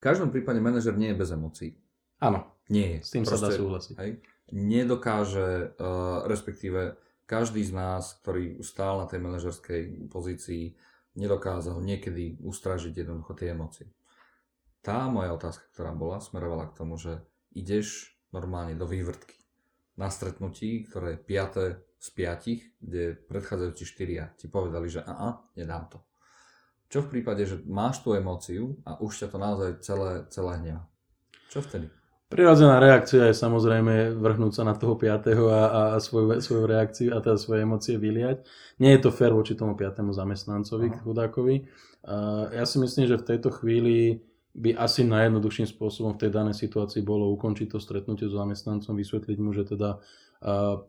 V každom prípade manažer nie je bez emócií. Áno. Nie je. S tým Proste, sa dá súhlasiť. Hej, nedokáže, uh, respektíve každý z nás, ktorý stál na tej manažerskej pozícii, nedokázal niekedy ustražiť jednoducho tie emócie. Tá moja otázka, ktorá bola, smerovala k tomu, že ideš normálne do vývrtky na stretnutí, ktoré je 5 z 5, kde predchádzajúci 4 ti povedali, že aha, nedám to. Čo v prípade, že máš tú emóciu a už ťa to naozaj celé, celé hneva? Čo vtedy? Prirodzená reakcia je samozrejme vrhnúť sa na toho piatého a, a svoju, svoju reakciu a teda svoje emócie vyliať. Nie je to fér voči tomu piatému zamestnancovi, Aha. chudákovi. Uh, ja si myslím, že v tejto chvíli by asi najjednoduchším spôsobom v tej danej situácii bolo ukončiť to stretnutie s zamestnancom, vysvetliť mu, že teda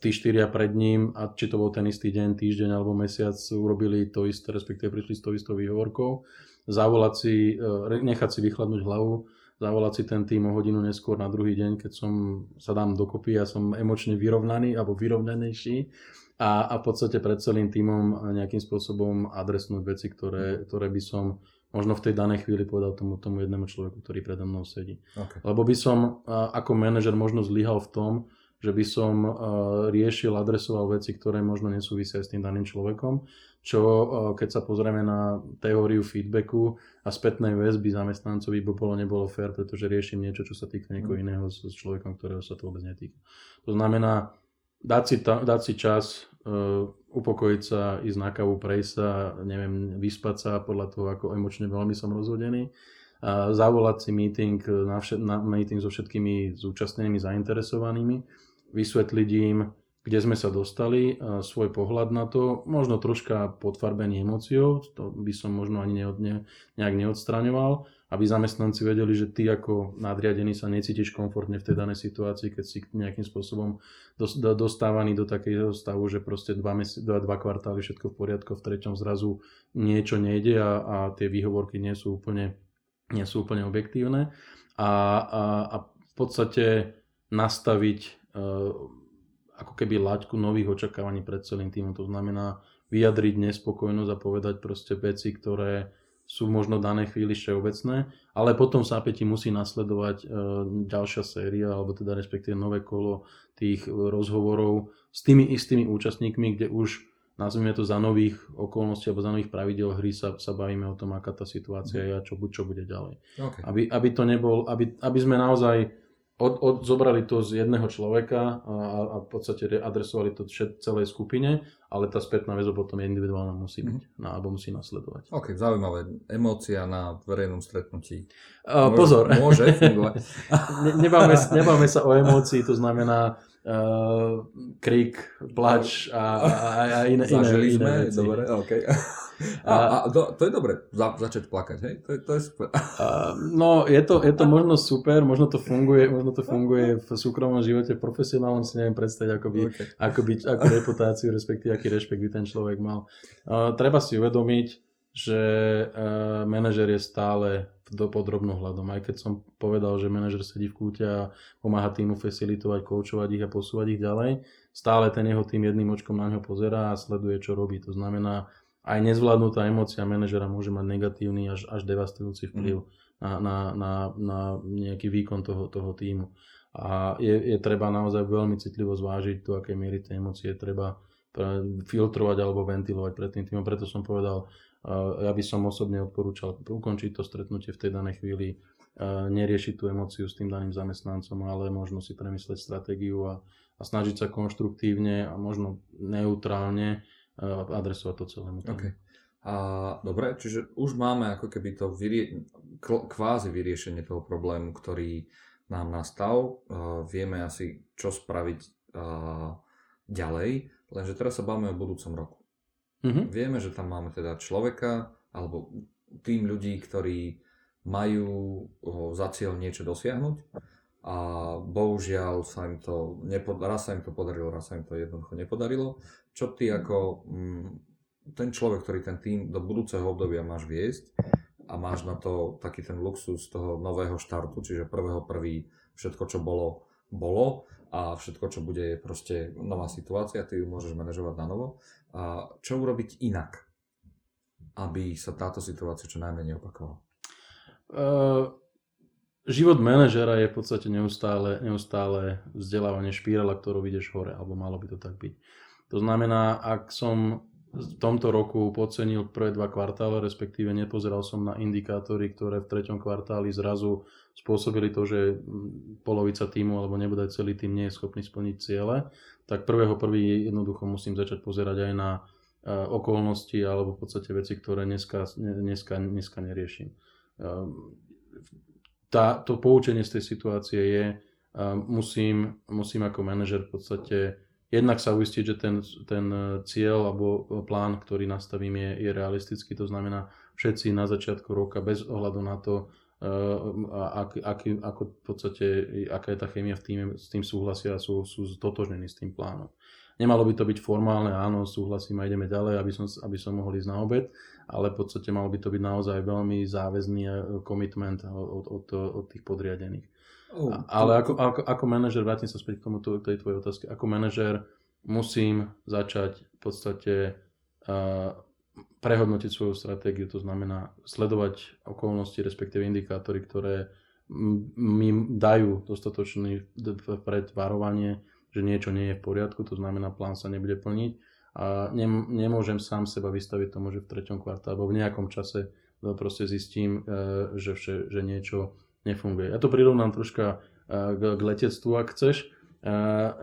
tí štyria pred ním, a či to bol ten istý deň, týždeň alebo mesiac, urobili to isté, respektíve prišli s tou istou výhovorkou, zavolať si, uh, nechať si vychladnúť hlavu, zavolať si ten tým o hodinu neskôr na druhý deň, keď som sa dám dokopy a som emočne vyrovnaný alebo vyrovnanejší a, a v podstate pred celým týmom nejakým spôsobom adresnúť veci, ktoré, ktoré by som možno v tej danej chvíli povedal tomu, tomu jednému človeku, ktorý predo mnou sedí. Okay. Lebo by som ako manažer možno zlyhal v tom, že by som riešil, adresoval veci, ktoré možno nesúvisia s tým daným človekom čo keď sa pozrieme na teóriu feedbacku a spätnej väzby zamestnancovi by bolo nebolo fér, pretože riešim niečo, čo sa týka niekoho mhm. iného s, s človekom, ktorého sa to vôbec netýka. To znamená, dať si, ta, dať si čas, uh, upokojiť sa, ísť na kávu, prejsť sa, neviem, vyspať sa podľa toho, ako emočne veľmi som rozhodený, zavolať si meeting, na, všet, na meeting so všetkými zúčastnenými, zainteresovanými, vysvetliť im, kde sme sa dostali, svoj pohľad na to, možno troška podfarbený emóciou, to by som možno ani neod, ne, nejak neodstraňoval, aby zamestnanci vedeli, že ty ako nadriadený sa necítiš komfortne v tej danej situácii, keď si nejakým spôsobom dostávaný do takého stavu, že proste dva, mesi- dva, dva kvartály všetko v poriadku, v treťom zrazu niečo nejde a, a tie výhovorky nie sú úplne, nie sú úplne objektívne. A, a, a v podstate nastaviť ako keby laťku nových očakávaní pred celým týmom. To znamená vyjadriť nespokojnosť a povedať proste veci, ktoré sú možno v danej chvíli všeobecné, ale potom v zápäti musí nasledovať e, ďalšia séria, alebo teda respektíve nové kolo tých rozhovorov s tými istými účastníkmi, kde už nazvime to za nových okolností alebo za nových pravidel hry sa, sa bavíme o tom, aká tá situácia je a čo, čo bude ďalej. Okay. Aby, aby to nebol, aby, aby sme naozaj od, od, zobrali to z jedného človeka a, a v podstate adresovali to všet, celej skupine, ale tá spätná väzba potom individuálna musí byť, mm-hmm. na, alebo musí nasledovať. OK, zaujímavé. Emócia na verejnom stretnutí. Uh, môže, pozor. Môže fungovať. ne, nebáme, nebáme sa o emócii, to znamená uh, krik, plač a, a, a iné, iné, iné veci. dobre, okay. A, a to, to je dobre, za, začať plakať, hej? To to je super. A, no, je to, je to možno super, možno to funguje, možno to funguje v súkromnom živote, v profesionálnom si neviem predstaviť, ako by, okay. ako by ako reputáciu, respektíve aký rešpekt by ten človek mal. A, treba si uvedomiť, že uh, manažer je stále do podrobnohľadom. Aj keď som povedal, že manažer sedí v kúte a pomáha týmu facilitovať, koučovať ich a posúvať ich ďalej, stále ten jeho tým jedným očkom na neho pozerá a sleduje, čo robí. To znamená, aj nezvládnutá emócia manažera môže mať negatívny až, až devastujúci vplyv mm. na, na, na, na nejaký výkon toho, toho týmu. A je, je treba naozaj veľmi citlivo zvážiť, do akej miery tie emócie treba filtrovať alebo ventilovať pred tým týmom. Preto som povedal, ja by som osobne odporúčal ukončiť to stretnutie v tej danej chvíli, neriešiť tú emóciu s tým daným zamestnancom, ale možno si premyslieť stratégiu a, a snažiť sa konštruktívne a možno neutrálne adresovať to celému. Okay. A, dobre, čiže už máme ako keby to vyrie, kvázi vyriešenie toho problému, ktorý nám nastal. Uh, vieme asi, čo spraviť uh, ďalej, lenže teraz sa bavíme o budúcom roku. Mm-hmm. Vieme, že tam máme teda človeka, alebo tým ľudí, ktorí majú uh, za cieľ niečo dosiahnuť a bohužiaľ sa im to, nepod, raz sa im to podarilo, raz sa im to jednoducho nepodarilo. Čo ty ako mm, ten človek, ktorý ten tým do budúceho obdobia máš viesť a máš na to taký ten luxus toho nového štartu, čiže prvého prvý všetko, čo bolo, bolo a všetko, čo bude, je proste nová situácia, ty ju môžeš manažovať na novo. A čo urobiť inak, aby sa táto situácia čo najmenej opakovala? Uh život manažera je v podstate neustále, neustále vzdelávanie špírala, ktorú vidíš hore, alebo malo by to tak byť. To znamená, ak som v tomto roku podcenil prvé dva kvartále, respektíve nepozeral som na indikátory, ktoré v treťom kvartáli zrazu spôsobili to, že polovica týmu alebo nebude celý tým nie je schopný splniť ciele, tak prvého prvý jednoducho musím začať pozerať aj na e, okolnosti alebo v podstate veci, ktoré dneska, dneska, dneska neriešim. Tá, to poučenie z tej situácie je, musím, musím ako manažer v podstate jednak sa uistiť, že ten, ten cieľ alebo plán, ktorý nastavím je, je realistický, to znamená všetci na začiatku roka bez ohľadu na to, ak, ak, ako v podstate, aká je tá chémia v týme, s tým súhlasia a sú, sú totožnení s tým plánom. Nemalo by to byť formálne, áno, súhlasím a ideme ďalej, aby som, aby som mohol ísť na obed, ale v podstate malo by to byť naozaj veľmi záväzný commitment od, od, od tých podriadených. Oh, ale ako, ako, ako manažer, vrátim sa späť k tomu, tej tvojej otázke, ako manažer musím začať v podstate uh, prehodnotiť svoju stratégiu, to znamená sledovať okolnosti, respektíve indikátory, ktoré mi dajú dostatočný predvarovanie, že niečo nie je v poriadku, to znamená, plán sa nebude plniť a nem, nemôžem sám seba vystaviť tomu, že v treťom kvartále alebo v nejakom čase proste zistím, e, že, vše, že niečo nefunguje. Ja to prirovnám troška e, k letectvu, ak chceš.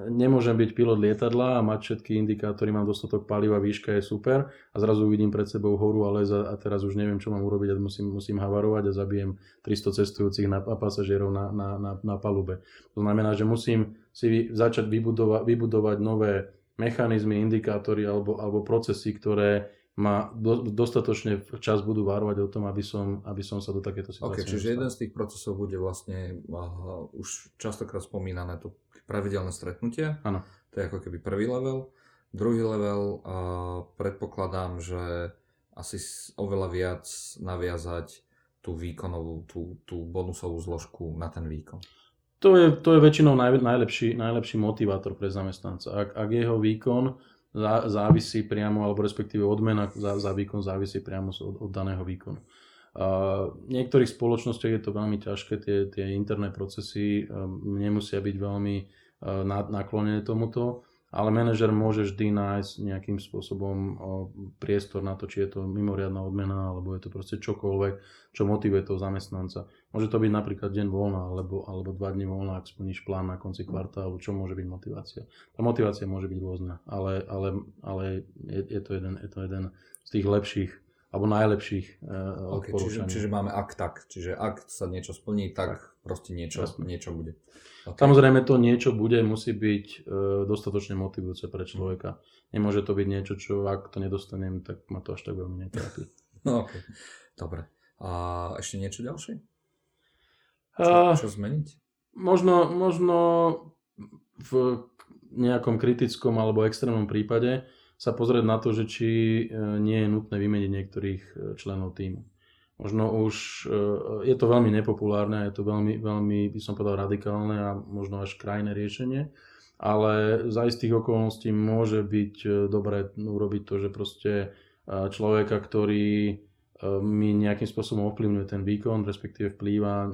Nemôžem byť pilot lietadla a mať všetky indikátory, mám dostatok paliva, výška je super a zrazu uvidím pred sebou horu a les a, teraz už neviem, čo mám urobiť a musím, musím havarovať a zabijem 300 cestujúcich na, a pasažierov na, na, na, na palube. To znamená, že musím si začať vybudova, vybudovať nové mechanizmy, indikátory alebo, alebo procesy, ktoré ma do, dostatočne čas budú varovať o tom, aby som, aby som sa do takéto situácie okay, čiže jeden z tých procesov bude vlastne uh, už častokrát spomínané to pravidelné stretnutie. Áno. To je ako keby prvý level. Druhý level uh, predpokladám, že asi oveľa viac naviazať tú výkonovú, tú, tú bonusovú zložku na ten výkon. To je, to je väčšinou naj, najlepší, najlepší motivátor pre zamestnanca. Ak, ak jeho výkon závisí priamo, alebo respektíve odmena za, za výkon závisí priamo od, od daného výkonu. Uh, v niektorých spoločnostiach je to veľmi ťažké, tie, tie interné procesy um, nemusia byť veľmi uh, naklonené tomuto ale manažer môže vždy nájsť nejakým spôsobom priestor na to, či je to mimoriadná odmena, alebo je to proste čokoľvek, čo motivuje toho zamestnanca. Môže to byť napríklad deň voľna, alebo, alebo dva dní voľna, ak splníš plán na konci kvartálu, čo môže byť motivácia. Tá motivácia môže byť rôzna, ale, ale, ale je, je, to jeden, je to jeden z tých lepších alebo najlepších uh, okay, čiže, čiže máme ak tak, čiže ak sa niečo splní, tak, tak proste niečo, niečo bude. Okay. Samozrejme to niečo bude, musí byť uh, dostatočne motivujúce pre človeka. Nemôže to byť niečo, čo ak to nedostanem, tak ma to až tak veľmi netrápi. no okay. dobre. A ešte niečo ďalšie? Čo, čo zmeniť? Možno, možno v nejakom kritickom alebo extrémnom prípade sa pozrieť na to, že či e, nie je nutné vymeniť niektorých e, členov týmu. Možno už e, je to veľmi nepopulárne, je to veľmi, veľmi, by som povedal, radikálne a možno až krajné riešenie, ale za istých okolností môže byť dobré urobiť to, že proste človeka, ktorý mi nejakým spôsobom ovplyvňuje ten výkon, respektíve vplýva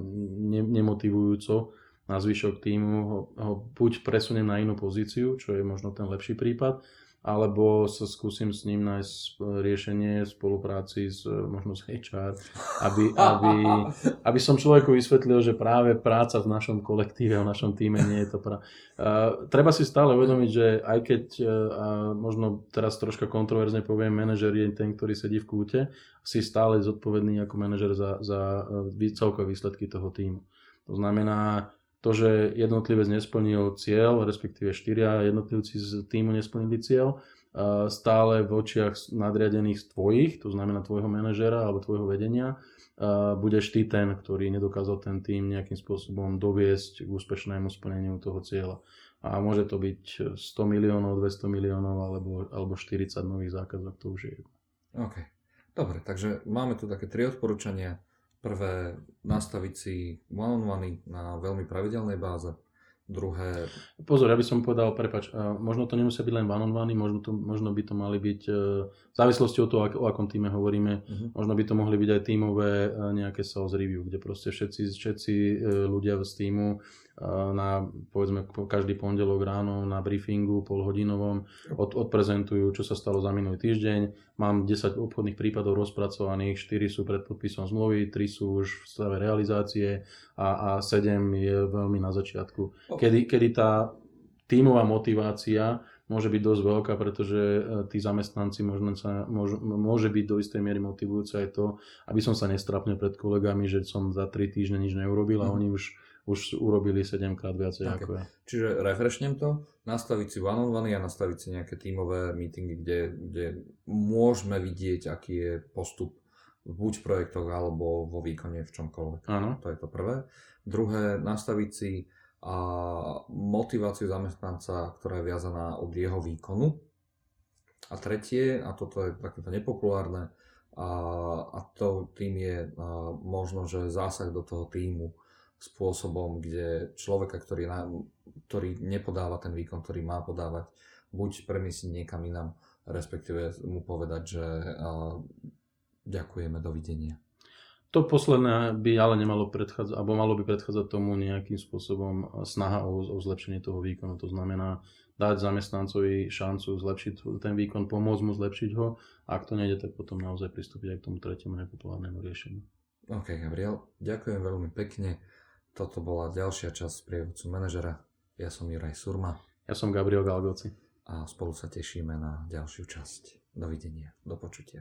nemotivujúco na zvyšok týmu, ho, ho buď presuniem na inú pozíciu, čo je možno ten lepší prípad, alebo sa skúsim s ním nájsť riešenie v spolupráci s, možno s HR, aby, aby, aby som človeku vysvetlil, že práve práca v našom kolektíve, v našom týme nie je to pra... Uh, treba si stále uvedomiť, že aj keď uh, možno teraz troška kontroverzne poviem, manažer je ten, ktorý sedí v kúte, si stále zodpovedný ako manažer za, za uh, celkové výsledky toho týmu. To znamená, to, že jednotlivec nesplnil cieľ, respektíve štyria jednotlivci z týmu nesplnili cieľ, stále v očiach nadriadených tvojich, to znamená tvojho manažera alebo tvojho vedenia, budeš ty ten, ktorý nedokázal ten tým nejakým spôsobom doviesť k úspešnému splneniu toho cieľa. A môže to byť 100 miliónov, 200 miliónov alebo, alebo 40 nových zákazov, to už je jedno. OK. Dobre, takže máme tu také tri odporúčania Prvé, nastaviť si one on one na veľmi pravidelnej báze. Druhé... Pozor, ja by som povedal, prepač, možno to nemusia byť len one on one, možno, to, možno by to mali byť, e, v závislosti od toho, o akom týme hovoríme, uh-huh. možno by to mohli byť aj tímové e, nejaké sales review, kde proste všetci, všetci e, ľudia z týmu na, povedzme, každý pondelok ráno na briefingu polhodinovom od, odprezentujú, čo sa stalo za minulý týždeň. Mám 10 obchodných prípadov rozpracovaných, 4 sú pred podpisom zmluvy, 3 sú už v stave realizácie a, a 7 je veľmi na začiatku. Kedy, kedy tá tímová motivácia môže byť dosť veľká, pretože e, tí zamestnanci možno sa, môže, môže byť do istej miery motivujúce aj to, aby som sa nestrapnil pred kolegami, že som za 3 týždne nič neurobil a mm. oni už už urobili 7 krát viacej okay. ako ja. Čiže refreshnem to, nastaviť si one on one a nastaviť si nejaké tímové meetingy, kde, kde môžeme vidieť, aký je postup buď v projektoch alebo vo výkone v čomkoľvek. Áno. To je to prvé. Druhé, nastaviť si a motiváciu zamestnanca, ktorá je viazaná od jeho výkonu. A tretie, a toto je takéto nepopulárne, a, a to tým je a, možno, že zásah do toho týmu spôsobom, kde človeka, ktorý, na, ktorý nepodáva ten výkon, ktorý má podávať, buď premiesniť niekam inám, respektíve mu povedať, že uh, ďakujeme, dovidenia. To posledné by ale nemalo predchádzať, alebo malo by predchádzať tomu nejakým spôsobom snaha o, o zlepšenie toho výkonu. To znamená dať zamestnancovi šancu zlepšiť ten výkon, pomôcť mu zlepšiť ho. A ak to nejde, tak potom naozaj pristúpiť aj k tomu tretiemu nepopulárnemu riešeniu. OK, Gabriel, ďakujem veľmi pekne. Toto bola ďalšia časť prievodcu manažera. Ja som Juraj Surma. Ja som Gabriel Galgoci. A spolu sa tešíme na ďalšiu časť. Dovidenia. Do počutia.